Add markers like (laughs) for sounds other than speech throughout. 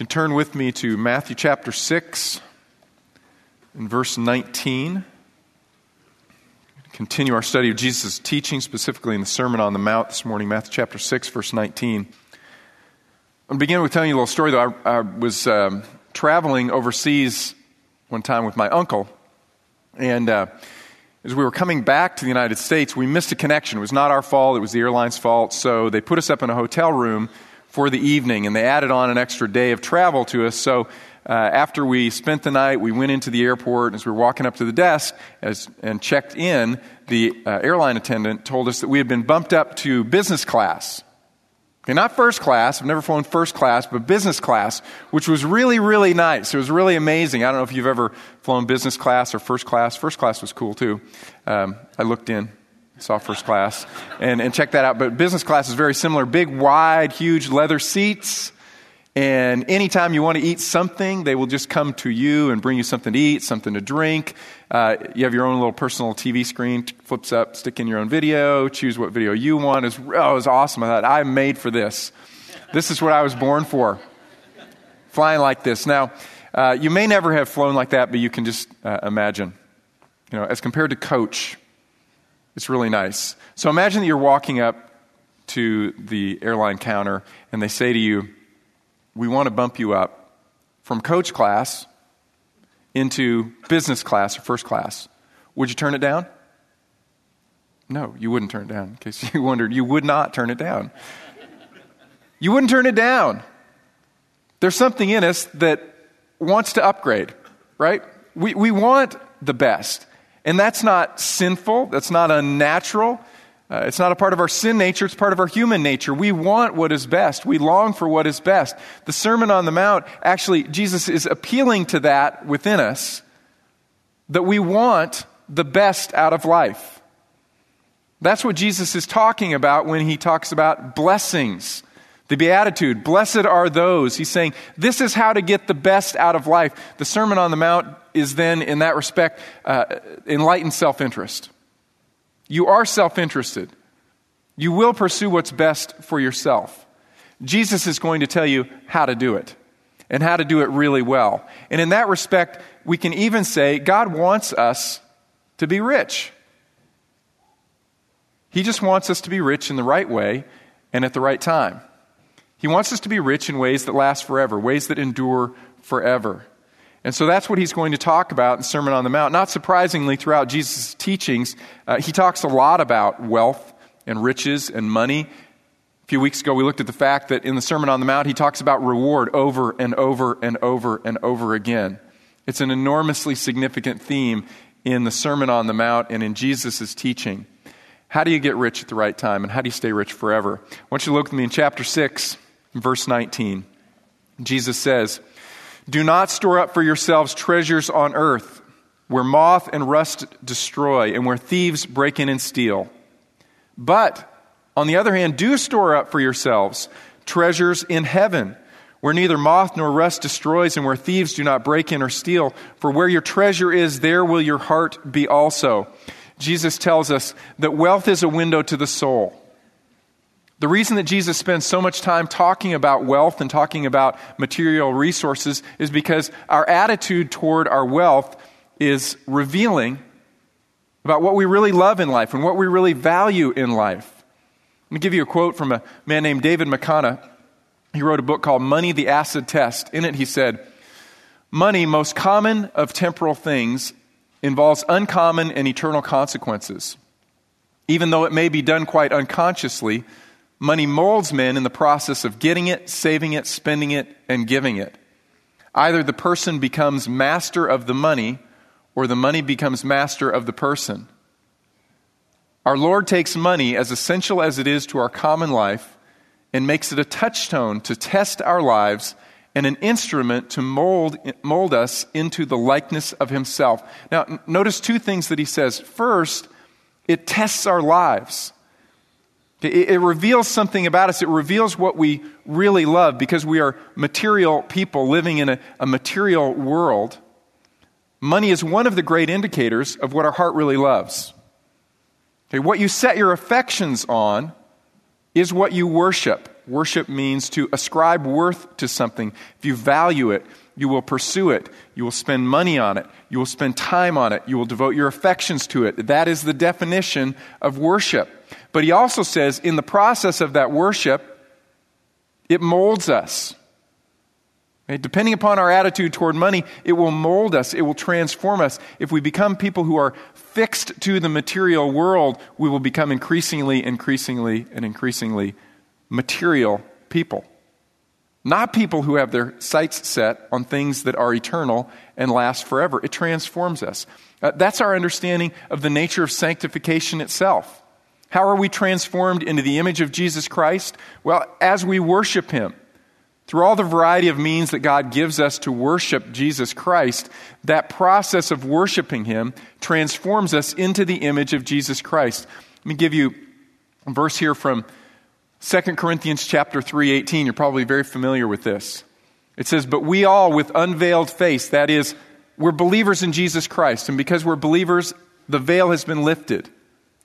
can turn with me to Matthew chapter 6 and verse 19. Continue our study of Jesus' teaching, specifically in the Sermon on the Mount this morning, Matthew chapter 6, verse 19. I'm begin with telling you a little story, though. I, I was um, traveling overseas one time with my uncle, and uh, as we were coming back to the United States, we missed a connection. It was not our fault, it was the airline's fault, so they put us up in a hotel room for the evening, and they added on an extra day of travel to us. So uh, after we spent the night, we went into the airport. As we were walking up to the desk as, and checked in, the uh, airline attendant told us that we had been bumped up to business class. Okay, not first class. I've never flown first class, but business class, which was really, really nice. It was really amazing. I don't know if you've ever flown business class or first class. First class was cool too. Um, I looked in saw first class and, and check that out. But business class is very similar big, wide, huge leather seats. And anytime you want to eat something, they will just come to you and bring you something to eat, something to drink. Uh, you have your own little personal TV screen, flips up, stick in your own video, choose what video you want. It was, oh, it awesome. I thought, I'm made for this. This is what I was born for. Flying like this. Now, uh, you may never have flown like that, but you can just uh, imagine. You know, as compared to coach, it's really nice. So imagine that you're walking up to the airline counter and they say to you, We want to bump you up from coach class into business class or first class. Would you turn it down? No, you wouldn't turn it down. In case (laughs) you wondered, you would not turn it down. You wouldn't turn it down. There's something in us that wants to upgrade, right? We, we want the best. And that's not sinful, that's not unnatural. Uh, it's not a part of our sin nature, it's part of our human nature. We want what is best. We long for what is best. The Sermon on the Mount, actually, Jesus is appealing to that within us that we want the best out of life. That's what Jesus is talking about when he talks about blessings. The Beatitude, blessed are those. He's saying, this is how to get the best out of life. The Sermon on the Mount is then, in that respect, uh, enlightened self interest. You are self interested. You will pursue what's best for yourself. Jesus is going to tell you how to do it and how to do it really well. And in that respect, we can even say God wants us to be rich. He just wants us to be rich in the right way and at the right time. He wants us to be rich in ways that last forever, ways that endure forever. And so that's what he's going to talk about in Sermon on the Mount. Not surprisingly, throughout Jesus' teachings, uh, he talks a lot about wealth and riches and money. A few weeks ago, we looked at the fact that in the Sermon on the Mount, he talks about reward over and over and over and over again. It's an enormously significant theme in the Sermon on the Mount and in Jesus' teaching. How do you get rich at the right time, and how do you stay rich forever? I want you to look with me in chapter 6 verse 19. Jesus says, Do not store up for yourselves treasures on earth, where moth and rust destroy, and where thieves break in and steal. But, on the other hand, do store up for yourselves treasures in heaven, where neither moth nor rust destroys, and where thieves do not break in or steal. For where your treasure is, there will your heart be also. Jesus tells us that wealth is a window to the soul. The reason that Jesus spends so much time talking about wealth and talking about material resources is because our attitude toward our wealth is revealing about what we really love in life and what we really value in life. Let me give you a quote from a man named David McConnell. He wrote a book called Money the Acid Test. In it, he said, Money, most common of temporal things, involves uncommon and eternal consequences. Even though it may be done quite unconsciously, Money molds men in the process of getting it, saving it, spending it, and giving it. Either the person becomes master of the money or the money becomes master of the person. Our Lord takes money, as essential as it is to our common life, and makes it a touchstone to test our lives and an instrument to mold, mold us into the likeness of Himself. Now, notice two things that He says. First, it tests our lives. It, it reveals something about us. It reveals what we really love because we are material people living in a, a material world. Money is one of the great indicators of what our heart really loves. Okay, what you set your affections on is what you worship. Worship means to ascribe worth to something. If you value it, you will pursue it. You will spend money on it. You will spend time on it. You will devote your affections to it. That is the definition of worship. But he also says, in the process of that worship, it molds us. Depending upon our attitude toward money, it will mold us, it will transform us. If we become people who are fixed to the material world, we will become increasingly, increasingly, and increasingly material people. Not people who have their sights set on things that are eternal and last forever. It transforms us. Uh, that's our understanding of the nature of sanctification itself. How are we transformed into the image of Jesus Christ? Well, as we worship Him. Through all the variety of means that God gives us to worship Jesus Christ, that process of worshiping Him transforms us into the image of Jesus Christ. Let me give you a verse here from 2 Corinthians chapter 3:18. You're probably very familiar with this. It says, "But we all with unveiled face, that is, we're believers in Jesus Christ, and because we're believers, the veil has been lifted.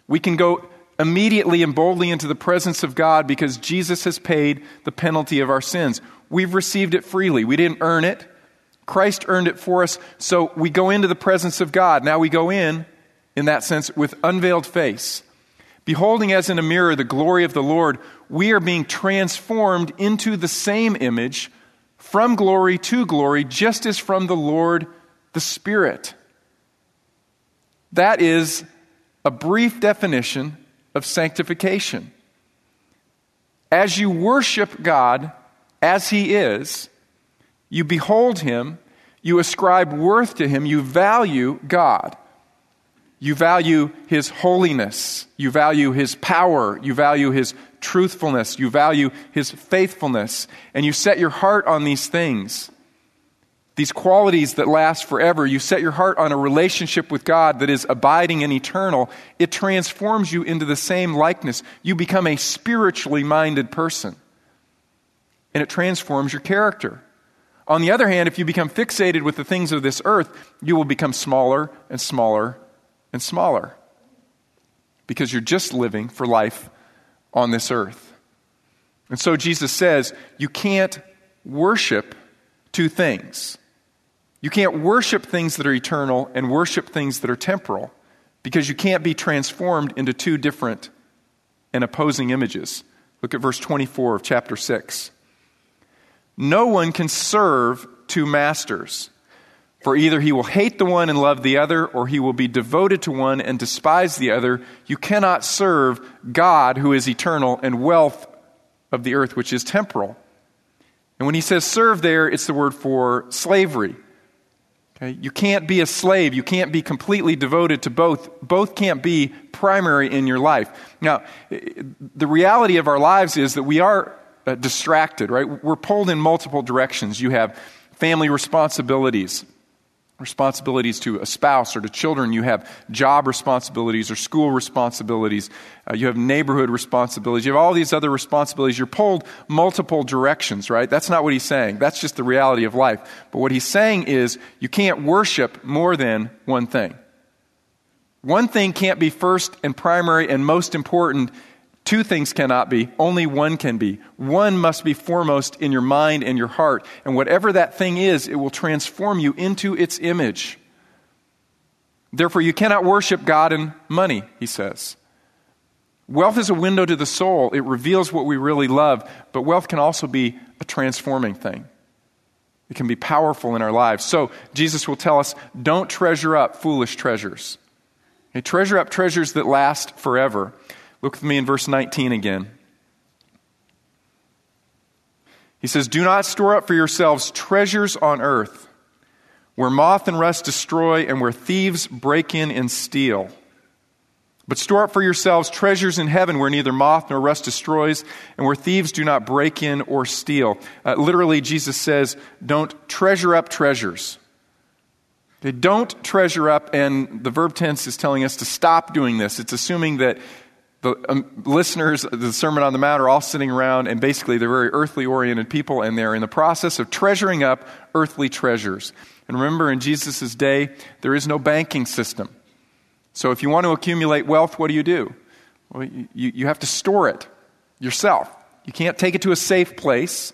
We can go immediately and boldly into the presence of God because Jesus has paid the penalty of our sins. We've received it freely. We didn't earn it. Christ earned it for us. So we go into the presence of God. Now we go in, in that sense, with unveiled face. Beholding as in a mirror the glory of the Lord, we are being transformed into the same image from glory to glory, just as from the Lord the Spirit. That is a brief definition of sanctification. As you worship God as He is, you behold Him, you ascribe worth to Him, you value God. You value His holiness, you value His power, you value His truthfulness, you value His faithfulness, and you set your heart on these things these qualities that last forever, you set your heart on a relationship with God that is abiding and eternal, it transforms you into the same likeness. You become a spiritually minded person. And it transforms your character. On the other hand, if you become fixated with the things of this earth, you will become smaller and smaller and smaller. Because you're just living for life on this earth. And so Jesus says, you can't worship two things. You can't worship things that are eternal and worship things that are temporal because you can't be transformed into two different and opposing images. Look at verse 24 of chapter 6. No one can serve two masters, for either he will hate the one and love the other, or he will be devoted to one and despise the other. You cannot serve God, who is eternal, and wealth of the earth, which is temporal. And when he says serve there, it's the word for slavery. Okay? You can't be a slave. You can't be completely devoted to both. Both can't be primary in your life. Now, the reality of our lives is that we are uh, distracted, right? We're pulled in multiple directions. You have family responsibilities, responsibilities to a spouse or to children. You have job responsibilities or school responsibilities. Uh, you have neighborhood responsibilities. You have all these other responsibilities. You're pulled multiple directions, right? That's not what he's saying. That's just the reality of life. But what he's saying is you can't worship more than one thing. One thing can't be first and primary and most important Two things cannot be, only one can be. One must be foremost in your mind and your heart. And whatever that thing is, it will transform you into its image. Therefore, you cannot worship God in money, he says. Wealth is a window to the soul, it reveals what we really love, but wealth can also be a transforming thing. It can be powerful in our lives. So, Jesus will tell us don't treasure up foolish treasures. Okay, treasure up treasures that last forever. Look with me in verse 19 again. He says, Do not store up for yourselves treasures on earth, where moth and rust destroy and where thieves break in and steal. But store up for yourselves treasures in heaven where neither moth nor rust destroys and where thieves do not break in or steal. Uh, literally, Jesus says, Don't treasure up treasures. They don't treasure up, and the verb tense is telling us to stop doing this. It's assuming that the um, listeners, the Sermon on the Mount, are all sitting around, and basically they're very earthly oriented people, and they're in the process of treasuring up earthly treasures. And remember, in Jesus' day, there is no banking system. So if you want to accumulate wealth, what do you do? Well, you, you have to store it. yourself. You can't take it to a safe place.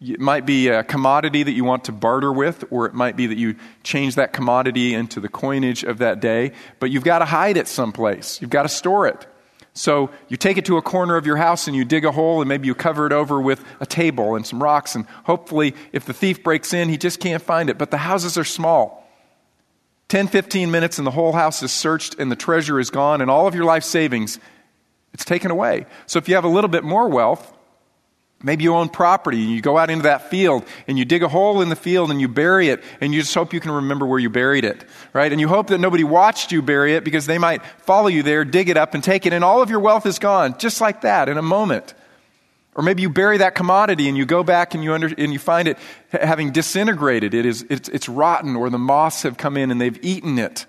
It might be a commodity that you want to barter with, or it might be that you change that commodity into the coinage of that day, but you've got to hide it someplace. You've got to store it. So you take it to a corner of your house and you dig a hole and maybe you cover it over with a table and some rocks, and hopefully, if the thief breaks in, he just can't find it. But the houses are small. 10, 15 minutes and the whole house is searched and the treasure is gone and all of your life savings, it's taken away. So if you have a little bit more wealth, Maybe you own property and you go out into that field and you dig a hole in the field and you bury it and you just hope you can remember where you buried it, right? And you hope that nobody watched you bury it because they might follow you there, dig it up and take it and all of your wealth is gone just like that in a moment. Or maybe you bury that commodity and you go back and you, under, and you find it having disintegrated. It is, it's, it's rotten or the moths have come in and they've eaten it.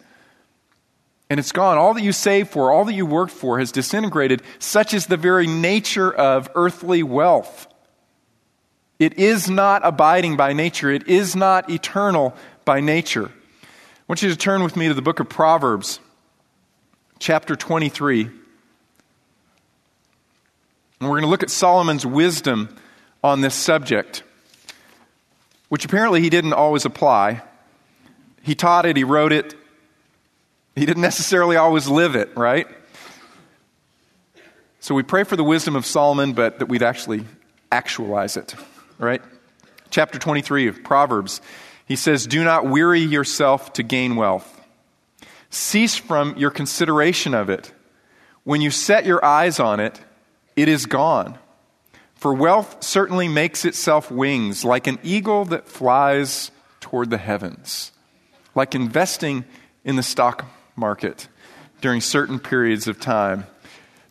And it's gone. All that you saved for, all that you worked for has disintegrated. Such is the very nature of earthly wealth. It is not abiding by nature, it is not eternal by nature. I want you to turn with me to the book of Proverbs, chapter 23. And we're going to look at Solomon's wisdom on this subject, which apparently he didn't always apply. He taught it, he wrote it, he didn't necessarily always live it, right? So we pray for the wisdom of Solomon, but that we'd actually actualize it, right? Chapter 23 of Proverbs, he says, Do not weary yourself to gain wealth. Cease from your consideration of it. When you set your eyes on it, it is gone. For wealth certainly makes itself wings, like an eagle that flies toward the heavens, like investing in the stock market during certain periods of time.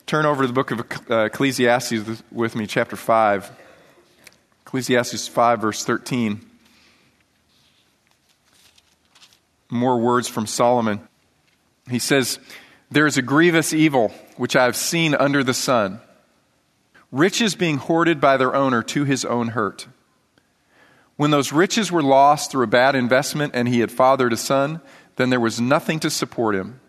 Turn over to the book of uh, Ecclesiastes with me, chapter 5. Ecclesiastes 5, verse 13. More words from Solomon. He says, There is a grievous evil which I have seen under the sun riches being hoarded by their owner to his own hurt. When those riches were lost through a bad investment and he had fathered a son, then there was nothing to support him.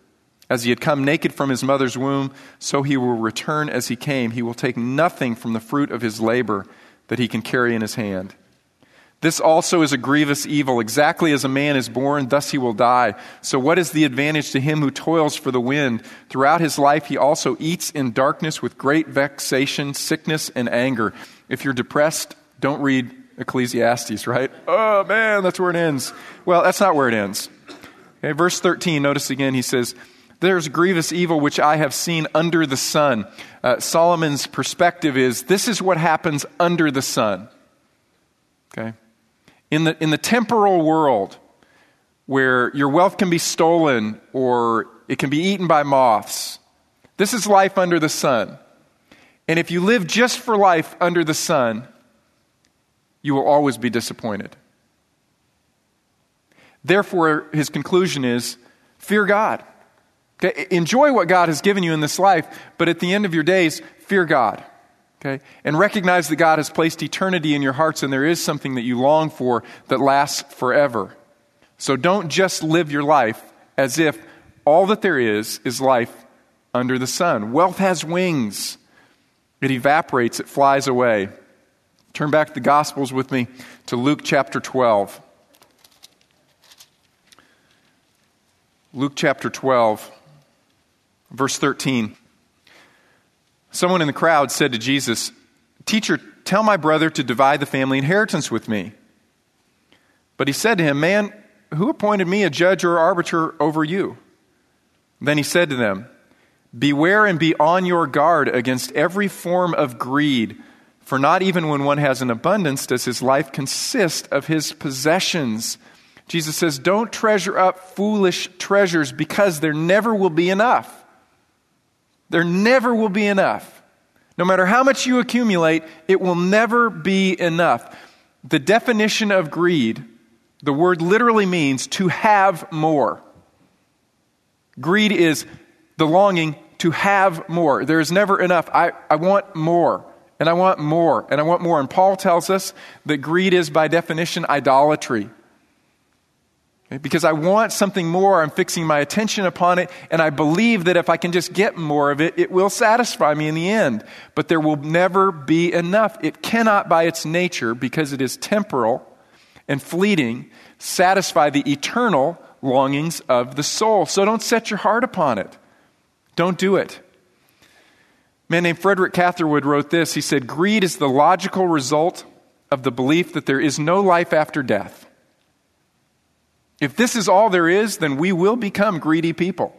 As he had come naked from his mother's womb, so he will return as he came. He will take nothing from the fruit of his labor that he can carry in his hand. This also is a grievous evil. Exactly as a man is born, thus he will die. So, what is the advantage to him who toils for the wind? Throughout his life, he also eats in darkness with great vexation, sickness, and anger. If you're depressed, don't read Ecclesiastes, right? Oh, man, that's where it ends. Well, that's not where it ends. Okay, verse 13, notice again, he says, There's grievous evil which I have seen under the sun. Uh, Solomon's perspective is this is what happens under the sun. Okay? In the, in the temporal world, where your wealth can be stolen or it can be eaten by moths, this is life under the sun. And if you live just for life under the sun, you will always be disappointed. Therefore, his conclusion is fear God. Okay? Enjoy what God has given you in this life, but at the end of your days, fear God. Okay? And recognize that God has placed eternity in your hearts and there is something that you long for that lasts forever. So don't just live your life as if all that there is is life under the sun. Wealth has wings, it evaporates, it flies away. Turn back the Gospels with me to Luke chapter 12. Luke chapter 12, verse 13. Someone in the crowd said to Jesus, Teacher, tell my brother to divide the family inheritance with me. But he said to him, Man, who appointed me a judge or arbiter over you? Then he said to them, Beware and be on your guard against every form of greed, for not even when one has an abundance does his life consist of his possessions. Jesus says, Don't treasure up foolish treasures because there never will be enough. There never will be enough. No matter how much you accumulate, it will never be enough. The definition of greed, the word literally means to have more. Greed is the longing to have more. There is never enough. I, I want more, and I want more, and I want more. And Paul tells us that greed is, by definition, idolatry. Because I want something more, I'm fixing my attention upon it, and I believe that if I can just get more of it, it will satisfy me in the end. But there will never be enough. It cannot, by its nature, because it is temporal and fleeting, satisfy the eternal longings of the soul. So don't set your heart upon it. Don't do it. A man named Frederick Catherwood wrote this. He said, Greed is the logical result of the belief that there is no life after death. If this is all there is, then we will become greedy people.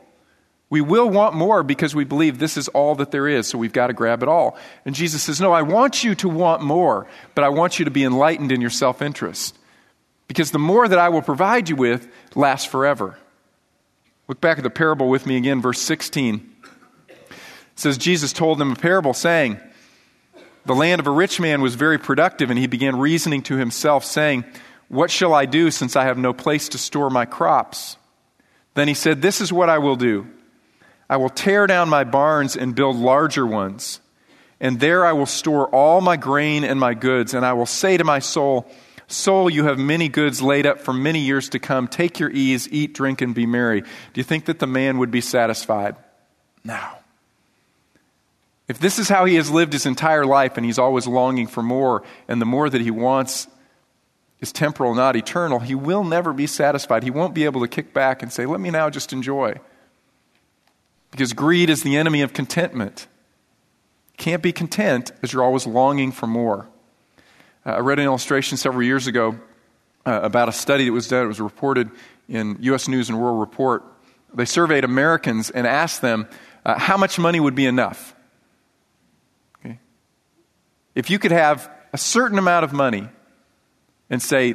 We will want more because we believe this is all that there is, so we've got to grab it all. And Jesus says, No, I want you to want more, but I want you to be enlightened in your self interest. Because the more that I will provide you with lasts forever. Look back at the parable with me again, verse 16. It says, Jesus told them a parable saying, The land of a rich man was very productive, and he began reasoning to himself, saying, what shall I do since I have no place to store my crops? Then he said, This is what I will do I will tear down my barns and build larger ones, and there I will store all my grain and my goods, and I will say to my soul, Soul, you have many goods laid up for many years to come. Take your ease, eat, drink, and be merry. Do you think that the man would be satisfied? No. If this is how he has lived his entire life and he's always longing for more, and the more that he wants is temporal, not eternal, he will never be satisfied. He won't be able to kick back and say, Let me now just enjoy. Because greed is the enemy of contentment. can't be content as you're always longing for more. Uh, I read an illustration several years ago uh, about a study that was done. It was reported in U.S. News and World Report. They surveyed Americans and asked them uh, how much money would be enough. Okay? If you could have a certain amount of money and say,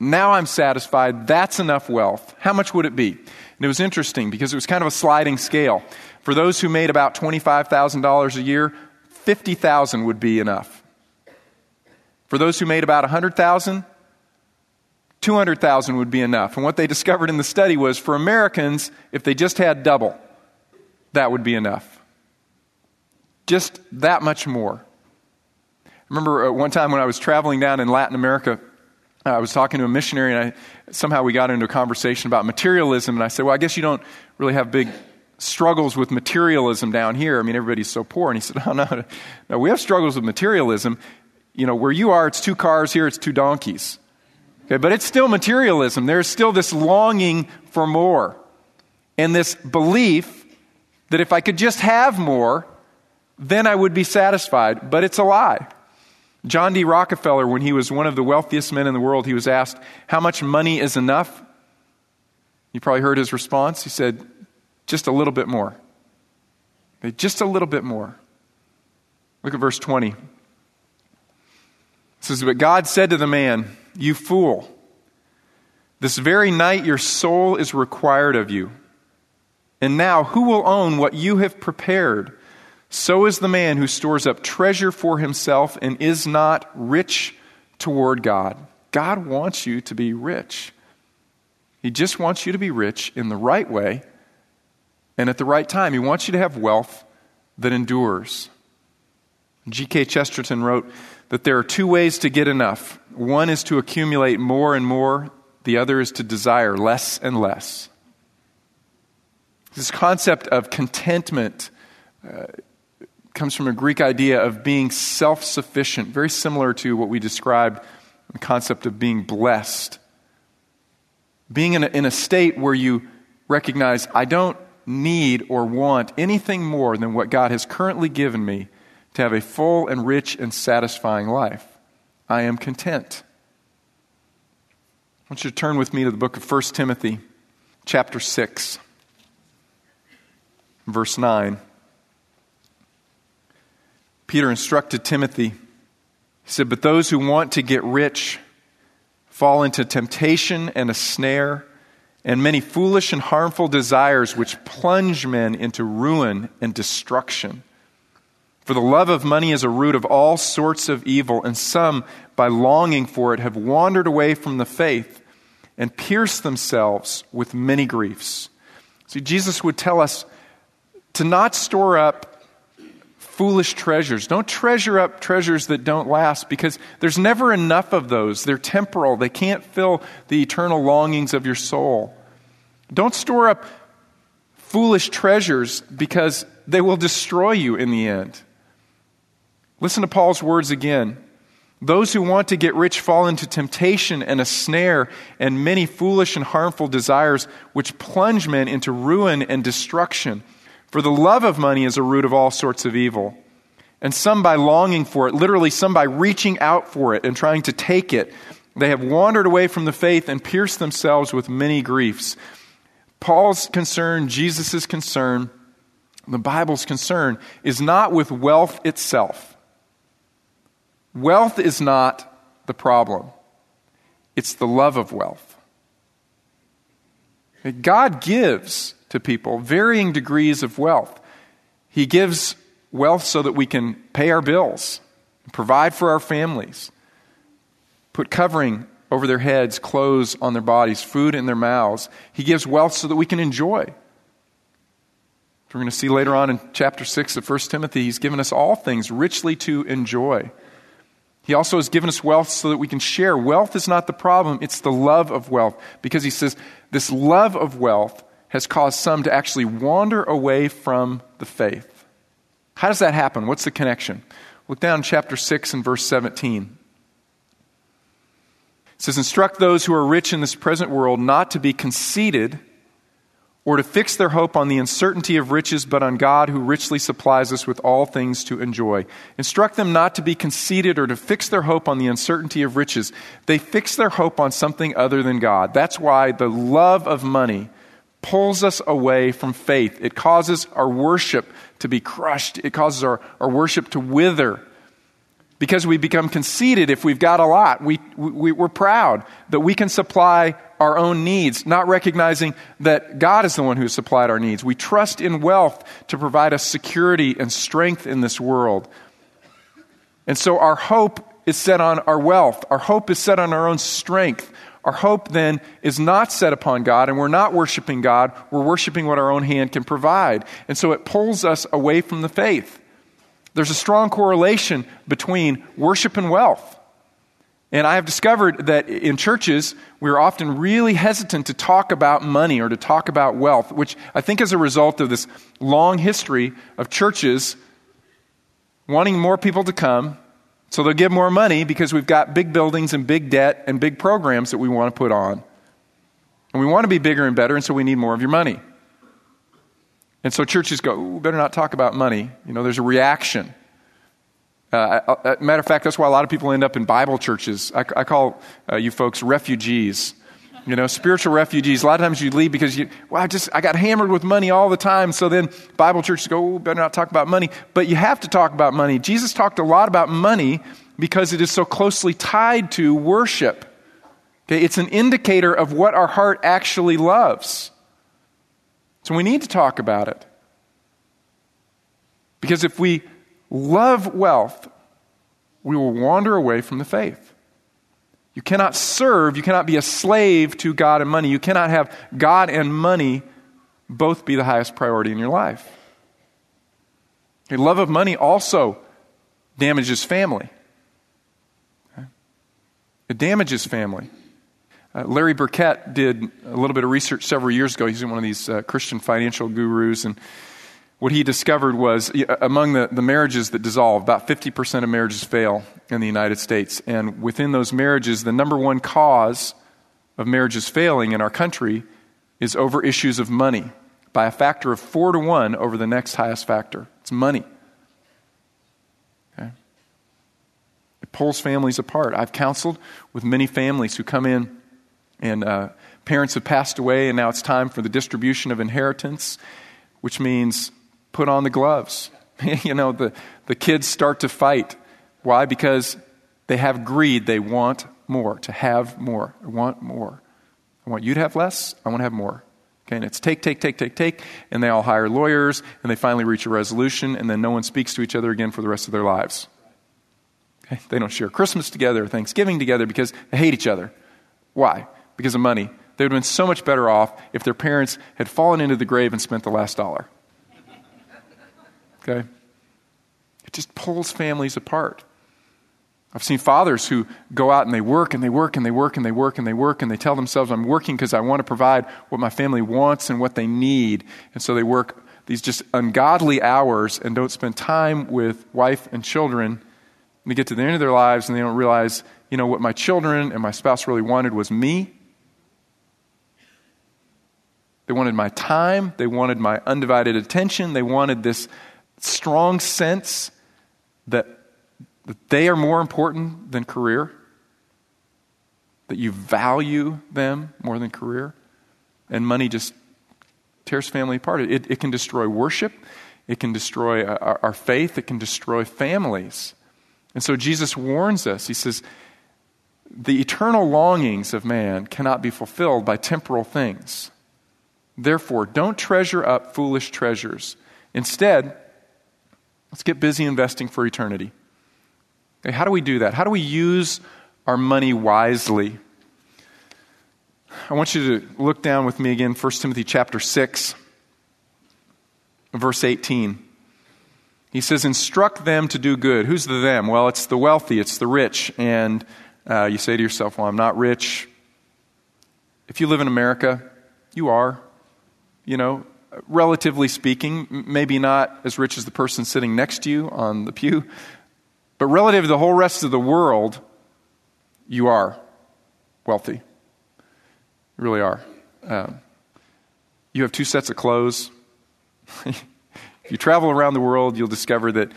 now I'm satisfied, that's enough wealth, how much would it be? And it was interesting because it was kind of a sliding scale. For those who made about $25,000 a year, 50,000 would be enough. For those who made about 100,000, 200,000 would be enough. And what they discovered in the study was for Americans, if they just had double, that would be enough. Just that much more. I remember uh, one time when I was traveling down in Latin America Uh, I was talking to a missionary, and I, somehow we got into a conversation about materialism. And I said, Well, I guess you don't really have big struggles with materialism down here. I mean, everybody's so poor. And he said, Oh, no, no, we have struggles with materialism. You know, where you are, it's two cars, here it's two donkeys. Okay, but it's still materialism. There's still this longing for more. And this belief that if I could just have more, then I would be satisfied. But it's a lie. John D. Rockefeller, when he was one of the wealthiest men in the world, he was asked, How much money is enough? You probably heard his response. He said, Just a little bit more. Just a little bit more. Look at verse 20. It says, But God said to the man, You fool, this very night your soul is required of you. And now, who will own what you have prepared? So is the man who stores up treasure for himself and is not rich toward God. God wants you to be rich. He just wants you to be rich in the right way and at the right time. He wants you to have wealth that endures. G.K. Chesterton wrote that there are two ways to get enough one is to accumulate more and more, the other is to desire less and less. This concept of contentment. Uh, comes from a Greek idea of being self sufficient, very similar to what we described the concept of being blessed. Being in a, in a state where you recognize, I don't need or want anything more than what God has currently given me to have a full and rich and satisfying life. I am content. I want you to turn with me to the book of 1 Timothy, chapter 6, verse 9. Peter instructed Timothy. He said, But those who want to get rich fall into temptation and a snare and many foolish and harmful desires which plunge men into ruin and destruction. For the love of money is a root of all sorts of evil, and some, by longing for it, have wandered away from the faith and pierced themselves with many griefs. See, Jesus would tell us to not store up foolish treasures. Don't treasure up treasures that don't last because there's never enough of those. They're temporal, they can't fill the eternal longings of your soul. Don't store up foolish treasures because they will destroy you in the end. Listen to Paul's words again. Those who want to get rich fall into temptation and a snare and many foolish and harmful desires which plunge men into ruin and destruction. For the love of money is a root of all sorts of evil. And some by longing for it, literally, some by reaching out for it and trying to take it, they have wandered away from the faith and pierced themselves with many griefs. Paul's concern, Jesus' concern, the Bible's concern is not with wealth itself. Wealth is not the problem, it's the love of wealth. God gives to people varying degrees of wealth. He gives wealth so that we can pay our bills, provide for our families, put covering over their heads, clothes on their bodies, food in their mouths. He gives wealth so that we can enjoy. We're going to see later on in chapter 6 of 1 Timothy, he's given us all things richly to enjoy. He also has given us wealth so that we can share. Wealth is not the problem, it's the love of wealth. Because he says this love of wealth has caused some to actually wander away from the faith. How does that happen? What's the connection? Look down chapter 6 and verse 17. It says, Instruct those who are rich in this present world not to be conceited or to fix their hope on the uncertainty of riches, but on God who richly supplies us with all things to enjoy. Instruct them not to be conceited or to fix their hope on the uncertainty of riches. They fix their hope on something other than God. That's why the love of money pulls us away from faith. It causes our worship to be crushed, it causes our, our worship to wither because we become conceited if we've got a lot. We, we, we're proud that we can supply our own needs, not recognizing that God is the one who supplied our needs. We trust in wealth to provide us security and strength in this world. And so our hope is set on our wealth, our hope is set on our own strength. Our hope then is not set upon God, and we're not worshiping God, we're worshiping what our own hand can provide. And so it pulls us away from the faith. There's a strong correlation between worship and wealth. And I have discovered that in churches, we're often really hesitant to talk about money or to talk about wealth, which I think is a result of this long history of churches wanting more people to come. So they'll give more money because we've got big buildings and big debt and big programs that we want to put on. And we want to be bigger and better, and so we need more of your money. And so churches go, we better not talk about money. You know, there's a reaction. Uh, matter of fact, that's why a lot of people end up in Bible churches. I, I call uh, you folks refugees. You know, spiritual refugees. A lot of times you leave because you, well, I just, I got hammered with money all the time. So then Bible churches go, oh, better not talk about money. But you have to talk about money. Jesus talked a lot about money because it is so closely tied to worship. Okay, it's an indicator of what our heart actually loves. So we need to talk about it. Because if we love wealth, we will wander away from the faith. You cannot serve, you cannot be a slave to God and money. You cannot have God and money both be the highest priority in your life. A love of money also damages family. It damages family. Uh, Larry Burkett did a little bit of research several years ago. He's one of these uh, Christian financial gurus. And what he discovered was among the, the marriages that dissolve, about 50% of marriages fail in the United States. And within those marriages, the number one cause of marriages failing in our country is over issues of money by a factor of four to one over the next highest factor. It's money. Okay? It pulls families apart. I've counseled with many families who come in and uh, parents have passed away, and now it's time for the distribution of inheritance, which means put on the gloves. (laughs) you know, the, the kids start to fight. Why? Because they have greed. They want more, to have more. I want more. I want you to have less. I want to have more. Okay, and it's take, take, take, take, take, and they all hire lawyers, and they finally reach a resolution, and then no one speaks to each other again for the rest of their lives. Okay? They don't share Christmas together or Thanksgiving together because they hate each other. Why? because of money. They would have been so much better off if their parents had fallen into the grave and spent the last dollar. Okay? It just pulls families apart. I've seen fathers who go out and they work and they work and they work and they work and they work and they tell themselves, I'm working because I want to provide what my family wants and what they need. And so they work these just ungodly hours and don't spend time with wife and children. And they get to the end of their lives and they don't realize, you know, what my children and my spouse really wanted was me. They wanted my time. They wanted my undivided attention. They wanted this strong sense that that they are more important than career, that you value them more than career, and money just tears family apart. It, it can destroy worship, it can destroy uh, our, our faith, it can destroy families. And so Jesus warns us. He says, The eternal longings of man cannot be fulfilled by temporal things. Therefore, don't treasure up foolish treasures. Instead, let's get busy investing for eternity. Okay, how do we do that? How do we use our money wisely? I want you to look down with me again, 1 Timothy chapter 6, verse 18. He says, Instruct them to do good. Who's the them? Well, it's the wealthy, it's the rich. And uh, you say to yourself, Well, I'm not rich. If you live in America, you are. You know, relatively speaking, maybe not as rich as the person sitting next to you on the pew, but relative to the whole rest of the world, you are wealthy. You really are. Um, you have two sets of clothes. (laughs) if you travel around the world, you'll discover that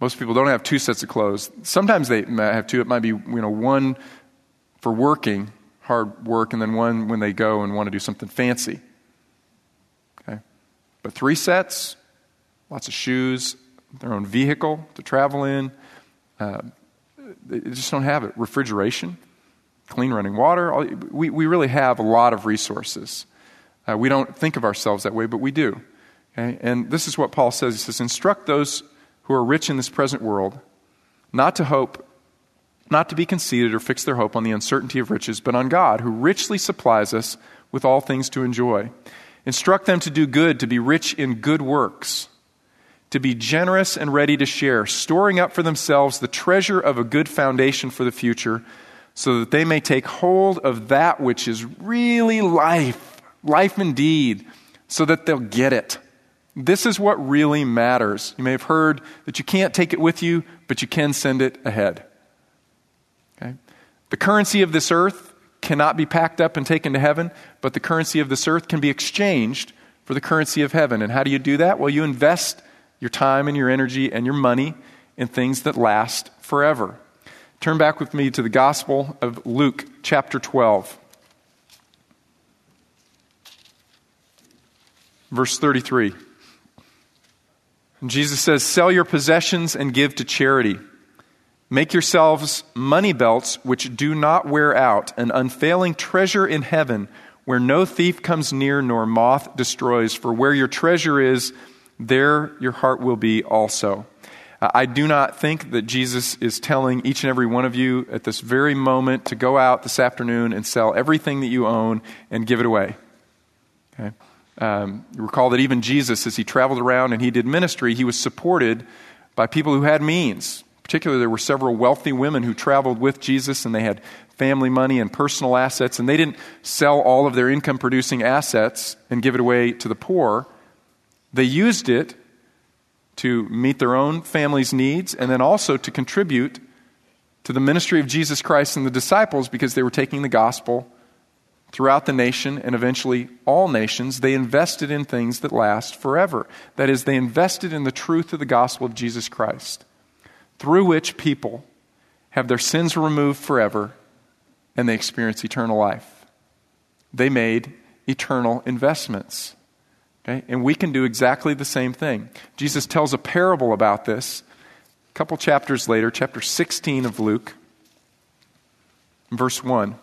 most people don't have two sets of clothes. Sometimes they have two. It might be you know one for working, hard work, and then one when they go and want to do something fancy. But three sets, lots of shoes, their own vehicle to travel in, uh, they just don't have it. Refrigeration, clean running water. All, we, we really have a lot of resources. Uh, we don't think of ourselves that way, but we do. Okay? And this is what Paul says He says, Instruct those who are rich in this present world not to hope, not to be conceited or fix their hope on the uncertainty of riches, but on God, who richly supplies us with all things to enjoy. Instruct them to do good, to be rich in good works to be generous and ready to share, storing up for themselves the treasure of a good foundation for the future, so that they may take hold of that which is really life, life indeed, so that they'll get it. This is what really matters. You may have heard that you can't take it with you, but you can send it ahead. Okay? The currency of this earth cannot be packed up and taken to heaven, but the currency of this earth can be exchanged for the currency of heaven. And how do you do that? Well, you invest your time and your energy and your money in things that last forever. Turn back with me to the Gospel of Luke, chapter 12. Verse 33. Jesus says, Sell your possessions and give to charity. Make yourselves money belts which do not wear out, an unfailing treasure in heaven where no thief comes near nor moth destroys. For where your treasure is, there your heart will be also. I do not think that Jesus is telling each and every one of you at this very moment to go out this afternoon and sell everything that you own and give it away. Okay? Um, you recall that even Jesus, as he traveled around and he did ministry, he was supported by people who had means. Particularly, there were several wealthy women who traveled with Jesus and they had family money and personal assets, and they didn't sell all of their income producing assets and give it away to the poor. They used it to meet their own family's needs and then also to contribute to the ministry of Jesus Christ and the disciples because they were taking the gospel throughout the nation and eventually all nations. They invested in things that last forever. That is, they invested in the truth of the gospel of Jesus Christ, through which people have their sins removed forever and they experience eternal life. They made eternal investments. Okay? And we can do exactly the same thing. Jesus tells a parable about this a couple chapters later, chapter 16 of Luke, verse 1.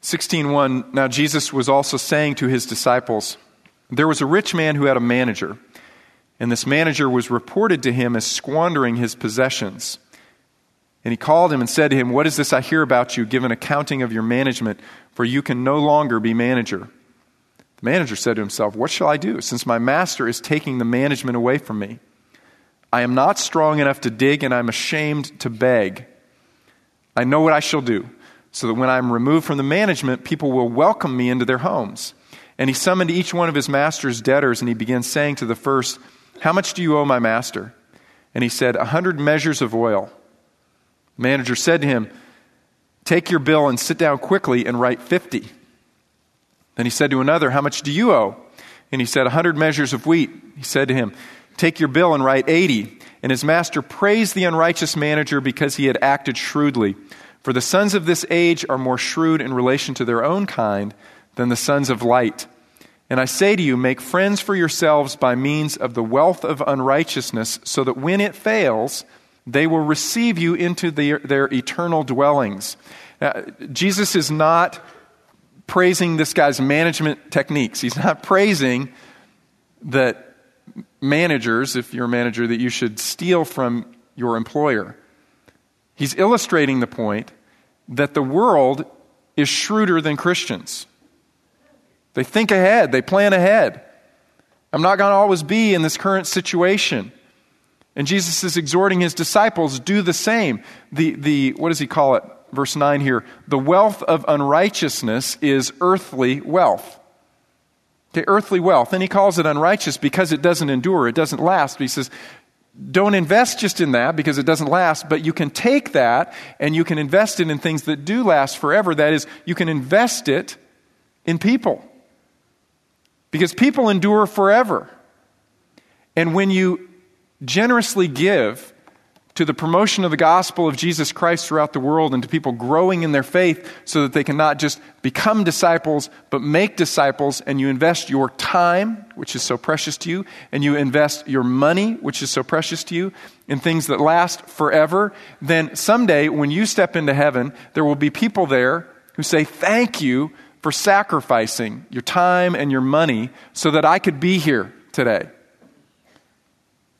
16:1 Now Jesus was also saying to his disciples there was a rich man who had a manager and this manager was reported to him as squandering his possessions and he called him and said to him, What is this I hear about you? Give an accounting of your management, for you can no longer be manager. The manager said to himself, What shall I do, since my master is taking the management away from me? I am not strong enough to dig, and I'm ashamed to beg. I know what I shall do, so that when I am removed from the management, people will welcome me into their homes. And he summoned each one of his master's debtors, and he began saying to the first, How much do you owe my master? And he said, A hundred measures of oil. The manager said to him, Take your bill and sit down quickly and write fifty. Then he said to another, How much do you owe? And he said, A hundred measures of wheat. He said to him, Take your bill and write 80. And his master praised the unrighteous manager because he had acted shrewdly. For the sons of this age are more shrewd in relation to their own kind than the sons of light. And I say to you, make friends for yourselves by means of the wealth of unrighteousness, so that when it fails, they will receive you into their, their eternal dwellings. Now, Jesus is not praising this guy's management techniques. He's not praising that managers, if you're a manager, that you should steal from your employer. He's illustrating the point that the world is shrewder than Christians. They think ahead, they plan ahead. I'm not going to always be in this current situation. And Jesus is exhorting his disciples do the same. The, the what does he call it? Verse 9 here. The wealth of unrighteousness is earthly wealth. Okay, earthly wealth. And he calls it unrighteous because it doesn't endure, it doesn't last. But he says, don't invest just in that because it doesn't last, but you can take that and you can invest it in things that do last forever. That is, you can invest it in people. Because people endure forever. And when you generously give to the promotion of the gospel of Jesus Christ throughout the world and to people growing in their faith so that they can not just become disciples, but make disciples. And you invest your time, which is so precious to you, and you invest your money, which is so precious to you, in things that last forever. Then someday, when you step into heaven, there will be people there who say, Thank you for sacrificing your time and your money so that I could be here today.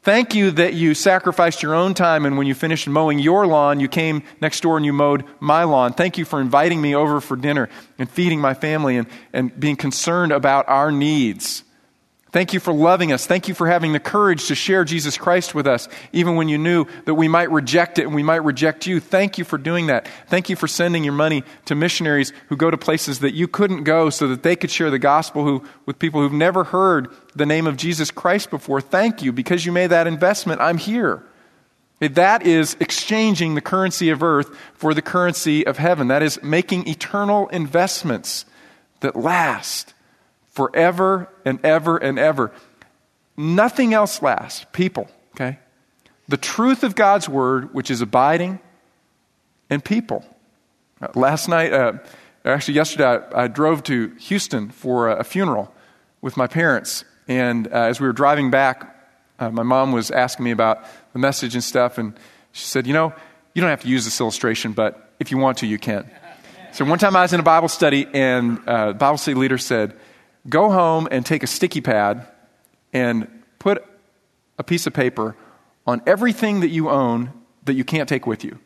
Thank you that you sacrificed your own time, and when you finished mowing your lawn, you came next door and you mowed my lawn. Thank you for inviting me over for dinner and feeding my family and, and being concerned about our needs. Thank you for loving us. Thank you for having the courage to share Jesus Christ with us, even when you knew that we might reject it and we might reject you. Thank you for doing that. Thank you for sending your money to missionaries who go to places that you couldn't go so that they could share the gospel who, with people who've never heard the name of Jesus Christ before. Thank you. Because you made that investment, I'm here. That is exchanging the currency of earth for the currency of heaven. That is making eternal investments that last forever and ever and ever. Nothing else lasts. People, okay? The truth of God's word, which is abiding, and people. Uh, last night, uh, actually yesterday, I, I, drove to Houston for a, a funeral with my parents. And uh, as we were driving back, uh, my mom was asking me about the message and stuff. And she said, You know, you don't have to use this illustration, but if you want to, you can. So one time I was in a Bible study, and uh, the Bible study leader said, Go home and take a sticky pad and put a piece of paper on everything that you own that you can't take with you.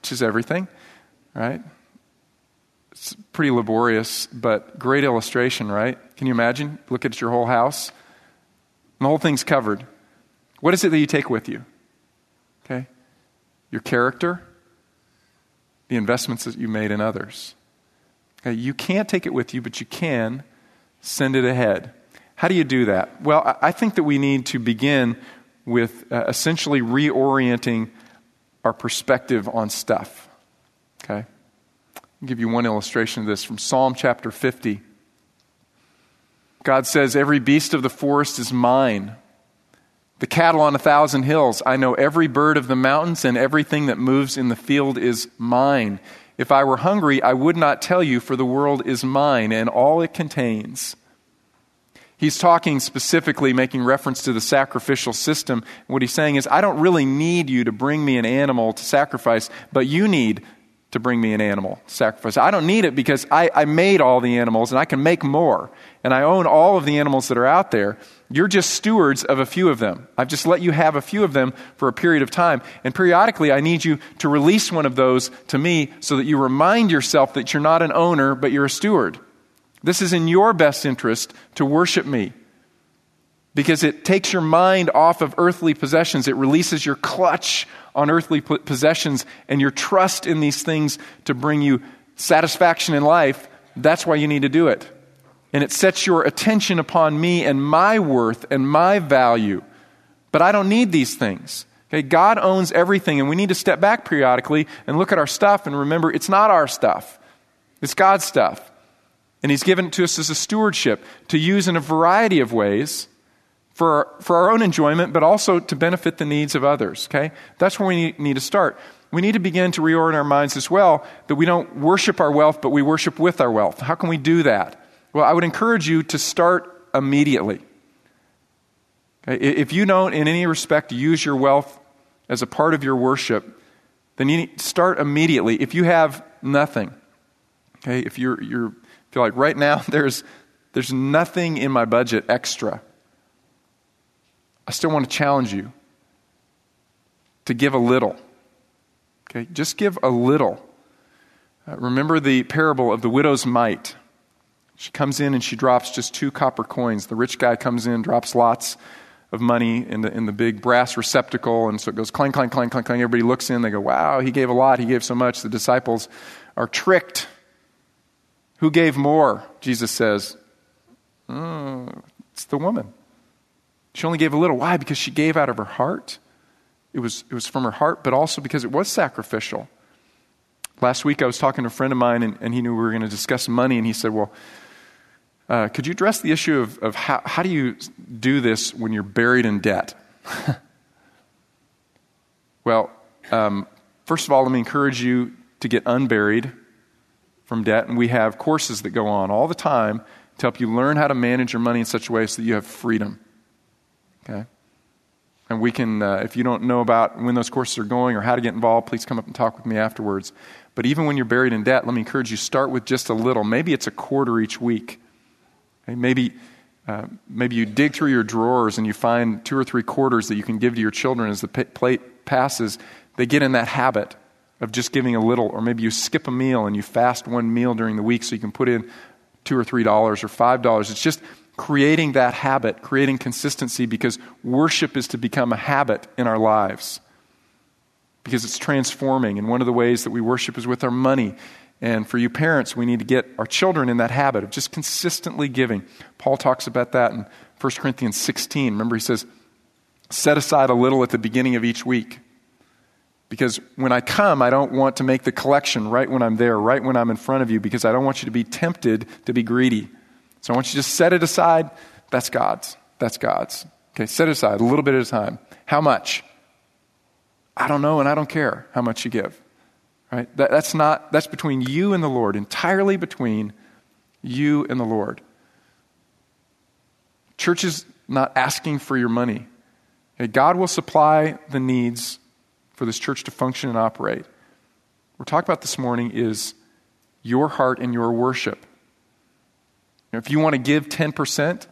Which is everything, right? It's pretty laborious, but great illustration, right? Can you imagine? Look at your whole house. And the whole thing's covered. What is it that you take with you? Okay? Your character, the investments that you made in others. You can't take it with you, but you can send it ahead. How do you do that? Well, I think that we need to begin with uh, essentially reorienting our perspective on stuff. Okay? I'll give you one illustration of this from Psalm chapter 50. God says, Every beast of the forest is mine. The cattle on a thousand hills. I know every bird of the mountains and everything that moves in the field is mine. If I were hungry, I would not tell you, for the world is mine and all it contains. He's talking specifically, making reference to the sacrificial system. What he's saying is, I don't really need you to bring me an animal to sacrifice, but you need to bring me an animal sacrifice. I don't need it because I, I made all the animals and I can make more. And I own all of the animals that are out there. You're just stewards of a few of them. I've just let you have a few of them for a period of time. And periodically, I need you to release one of those to me so that you remind yourself that you're not an owner, but you're a steward. This is in your best interest to worship me because it takes your mind off of earthly possessions. It releases your clutch on earthly possessions and your trust in these things to bring you satisfaction in life. That's why you need to do it. And it sets your attention upon me and my worth and my value. But I don't need these things. Okay, God owns everything, and we need to step back periodically and look at our stuff and remember it's not our stuff, it's God's stuff. And He's given it to us as a stewardship to use in a variety of ways for our, for our own enjoyment, but also to benefit the needs of others. Okay? That's where we need, need to start. We need to begin to reorient our minds as well that we don't worship our wealth, but we worship with our wealth. How can we do that? Well, I would encourage you to start immediately. Okay? If you don't, in any respect, use your wealth as a part of your worship, then you need to start immediately. If you have nothing, okay, if you're, you're feel like right now (laughs) there's, there's nothing in my budget extra, I still want to challenge you to give a little. Okay, just give a little. Uh, remember the parable of the widow's mite. She comes in and she drops just two copper coins. The rich guy comes in, drops lots of money in the, in the big brass receptacle, and so it goes clang, clang, clang, clang, clang. Everybody looks in, they go, wow, he gave a lot, he gave so much. The disciples are tricked. Who gave more? Jesus says, oh, it's the woman. She only gave a little. Why? Because she gave out of her heart. It was, it was from her heart, but also because it was sacrificial. Last week I was talking to a friend of mine, and, and he knew we were going to discuss money, and he said, Well, uh, could you address the issue of, of how, how do you do this when you're buried in debt? (laughs) well, um, first of all, let me encourage you to get unburied from debt, and we have courses that go on all the time to help you learn how to manage your money in such a way so that you have freedom. Okay? And we can, uh, if you don't know about when those courses are going or how to get involved, please come up and talk with me afterwards. But even when you're buried in debt, let me encourage you start with just a little. Maybe it's a quarter each week. Maybe, uh, maybe you dig through your drawers and you find two or three quarters that you can give to your children as the plate passes. They get in that habit of just giving a little, or maybe you skip a meal and you fast one meal during the week so you can put in two or three dollars or five dollars. It's just creating that habit, creating consistency, because worship is to become a habit in our lives. Because it's transforming. And one of the ways that we worship is with our money. And for you parents, we need to get our children in that habit of just consistently giving. Paul talks about that in 1 Corinthians 16. Remember, he says, set aside a little at the beginning of each week. Because when I come, I don't want to make the collection right when I'm there, right when I'm in front of you, because I don't want you to be tempted to be greedy. So I want you to just set it aside. That's God's. That's God's. Okay, set it aside a little bit at a time. How much? I don't know, and I don't care how much you give. Right? That, that's not, that's between you and the Lord, entirely between you and the Lord. Church is not asking for your money. Okay, God will supply the needs for this church to function and operate. What we're talking about this morning is your heart and your worship. If you want to give 10%,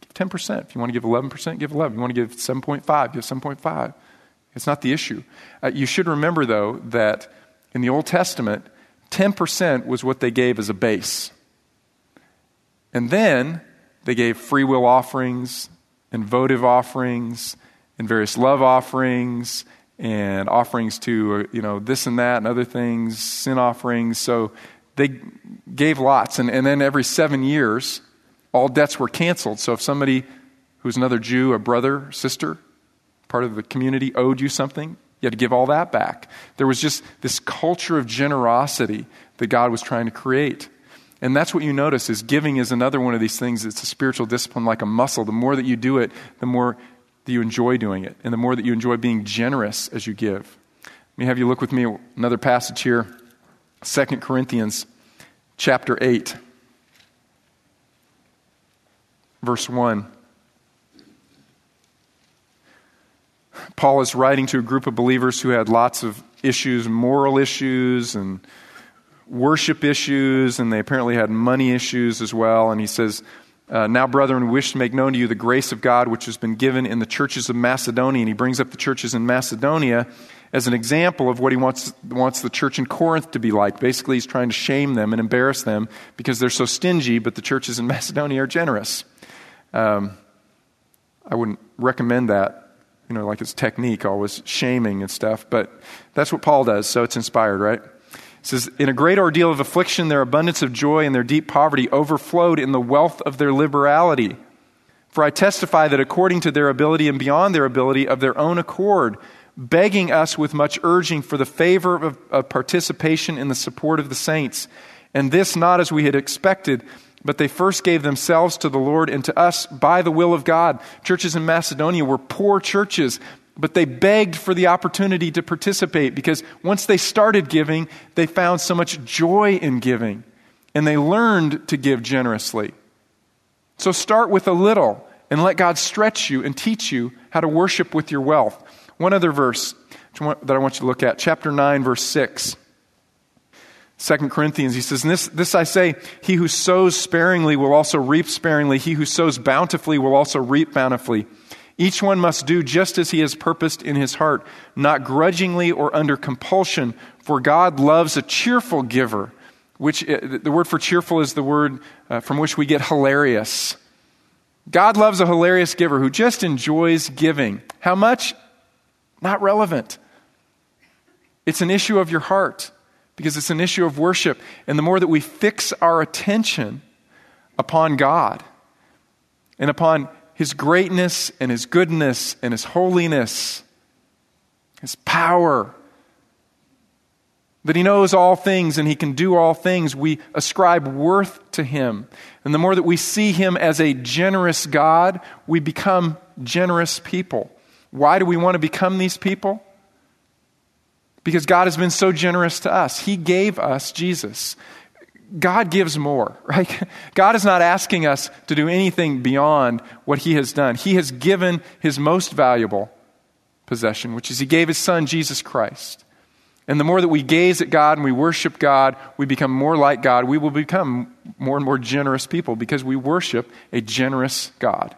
give 10%. If you want to give 11%, give 11. You want to give 7.5, give 7.5. It's not the issue. Uh, you should remember, though, that in the Old Testament, 10% was what they gave as a base. And then they gave free will offerings and votive offerings and various love offerings and offerings to, uh, you know, this and that and other things, sin offerings. So they gave lots. And, and then every seven years, all debts were canceled. So if somebody who's another Jew, a brother, sister, part of the community, owed you something, you had to give all that back. There was just this culture of generosity that God was trying to create. And that's what you notice is giving is another one of these things. It's a spiritual discipline like a muscle. The more that you do it, the more that you enjoy doing it, and the more that you enjoy being generous as you give. Let me have you look with me another passage here. 2 Corinthians chapter 8, verse 1. Paul is writing to a group of believers who had lots of issues, moral issues and worship issues, and they apparently had money issues as well. And he says, uh, Now, brethren, we wish to make known to you the grace of God which has been given in the churches of Macedonia. And he brings up the churches in Macedonia as an example of what he wants, wants the church in Corinth to be like. Basically, he's trying to shame them and embarrass them because they're so stingy, but the churches in (laughs) Macedonia are generous. Um, I wouldn't recommend that, you know, like his technique, always shaming and stuff, but that's what Paul does, so it's inspired, right? It says, In a great ordeal of affliction, their abundance of joy and their deep poverty overflowed in the wealth of their liberality. For I testify that according to their ability and beyond their ability, of their own accord, begging us with much urging for the favor of, of participation in the support of the saints. And this not as we had expected, but they first gave themselves to the Lord and to us by the will of God. Churches in Macedonia were poor churches, but they begged for the opportunity to participate because once they started giving, they found so much joy in giving and they learned to give generously. So start with a little and let God stretch you and teach you how to worship with your wealth. One other verse that I want you to look at, chapter 9, verse 6. 2 Corinthians, he says, this, this I say, he who sows sparingly will also reap sparingly. He who sows bountifully will also reap bountifully. Each one must do just as he has purposed in his heart, not grudgingly or under compulsion, for God loves a cheerful giver. Which uh, the word for cheerful is the word uh, from which we get hilarious. God loves a hilarious giver who just enjoys giving. How much? Not relevant. It's an issue of your heart because it's an issue of worship. And the more that we fix our attention upon God and upon His greatness and His goodness and His holiness, His power, that He knows all things and He can do all things, we ascribe worth to Him. And the more that we see Him as a generous God, we become generous people. Why do we want to become these people? Because God has been so generous to us. He gave us Jesus. God gives more, (laughs) right? God is not asking us to do anything beyond what He has done. He has given His most valuable possession, which is He gave His Son, Jesus Christ. And the more that we gaze at God and we worship God, we become more like God. We will become more and more generous people because we worship a generous God.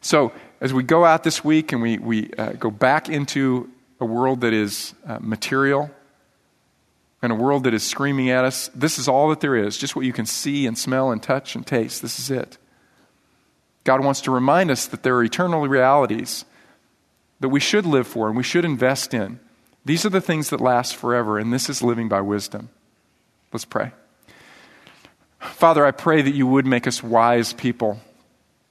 So, as we go out this week and we, we uh, go back into a world that is uh, material and a world that is screaming at us, this is all that there is, just what you can see and smell and touch and taste. This is it. God wants to remind us that there are eternal realities that we should live for and we should invest in. These are the things that last forever, and this is living by wisdom. Let's pray. Father, I pray that you would make us wise people.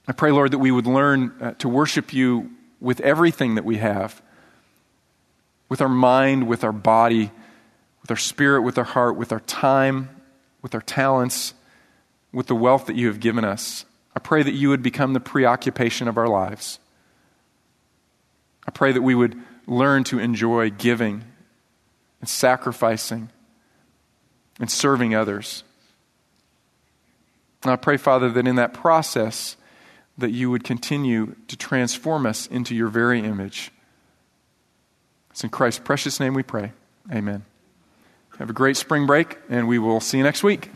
I pray, Lord, that we would learn uh, to worship you with everything that we have with our mind, with our body, with our spirit, with our heart, with our time, with our talents, with the wealth that you have given us. I pray that you would become the preoccupation of our lives. I pray that we would learn to enjoy giving and sacrificing and serving others. And I pray, Father, that in that process, that you would continue to transform us into your very image. It's in Christ's precious name we pray. Amen. Have a great spring break, and we will see you next week.